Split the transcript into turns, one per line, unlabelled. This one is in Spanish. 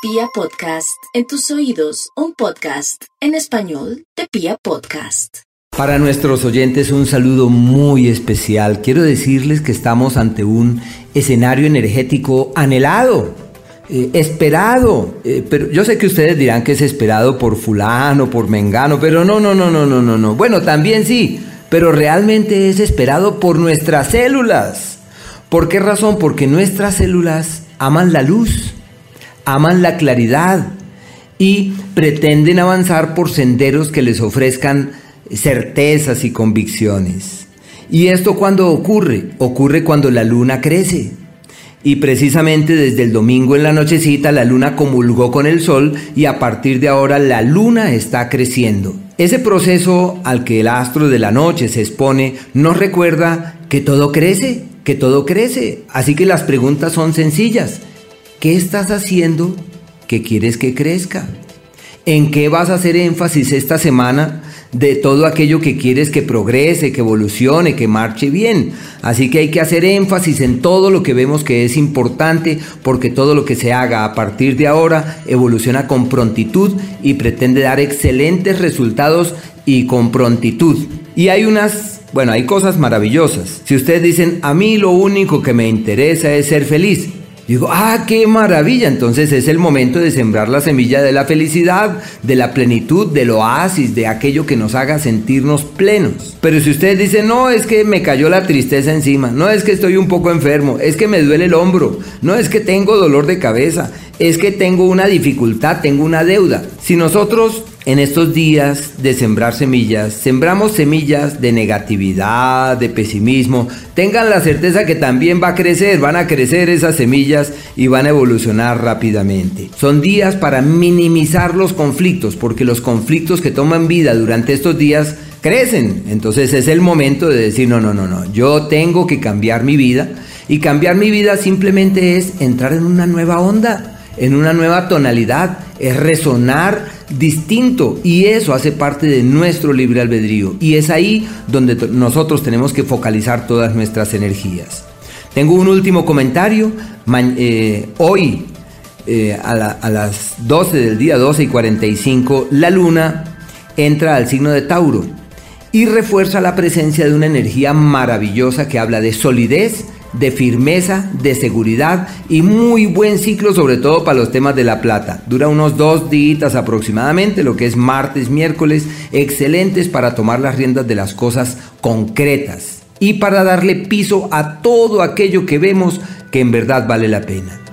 Pia Podcast, en tus oídos, un podcast en español de Pia Podcast.
Para nuestros oyentes un saludo muy especial. Quiero decirles que estamos ante un escenario energético anhelado, eh, esperado. Eh, pero yo sé que ustedes dirán que es esperado por fulano, por mengano, pero no, no, no, no, no, no, no. Bueno, también sí, pero realmente es esperado por nuestras células. ¿Por qué razón? Porque nuestras células aman la luz aman la claridad y pretenden avanzar por senderos que les ofrezcan certezas y convicciones. ¿Y esto cuando ocurre? Ocurre cuando la luna crece. Y precisamente desde el domingo en la nochecita la luna comulgó con el sol y a partir de ahora la luna está creciendo. Ese proceso al que el astro de la noche se expone nos recuerda que todo crece, que todo crece. Así que las preguntas son sencillas. ¿Qué estás haciendo que quieres que crezca? ¿En qué vas a hacer énfasis esta semana de todo aquello que quieres que progrese, que evolucione, que marche bien? Así que hay que hacer énfasis en todo lo que vemos que es importante porque todo lo que se haga a partir de ahora evoluciona con prontitud y pretende dar excelentes resultados y con prontitud. Y hay unas, bueno, hay cosas maravillosas. Si ustedes dicen, a mí lo único que me interesa es ser feliz, Digo, ah, qué maravilla. Entonces es el momento de sembrar la semilla de la felicidad, de la plenitud, del oasis, de aquello que nos haga sentirnos plenos. Pero si ustedes dicen, no, es que me cayó la tristeza encima, no es que estoy un poco enfermo, es que me duele el hombro, no es que tengo dolor de cabeza, es que tengo una dificultad, tengo una deuda. Si nosotros en estos días de sembrar semillas, sembramos semillas de negatividad, de pesimismo, tengan la certeza que también va a crecer, van a crecer esas semillas y van a evolucionar rápidamente. Son días para minimizar los conflictos, porque los conflictos que toman vida durante estos días crecen. Entonces es el momento de decir, no, no, no, no, yo tengo que cambiar mi vida. Y cambiar mi vida simplemente es entrar en una nueva onda en una nueva tonalidad, es resonar distinto y eso hace parte de nuestro libre albedrío y es ahí donde nosotros tenemos que focalizar todas nuestras energías. Tengo un último comentario. Eh, hoy eh, a, a, las 12 del día 12 y 45 la luna entra al signo de Tauro y refuerza la presencia de una energía maravillosa que habla de solidez, de firmeza, de seguridad y muy buen ciclo sobre todo para los temas de la plata. Dura unos dos días aproximadamente, lo que es martes, miércoles, excelentes para tomar las riendas de las cosas concretas y para darle piso a todo aquello que vemos que en verdad vale la pena.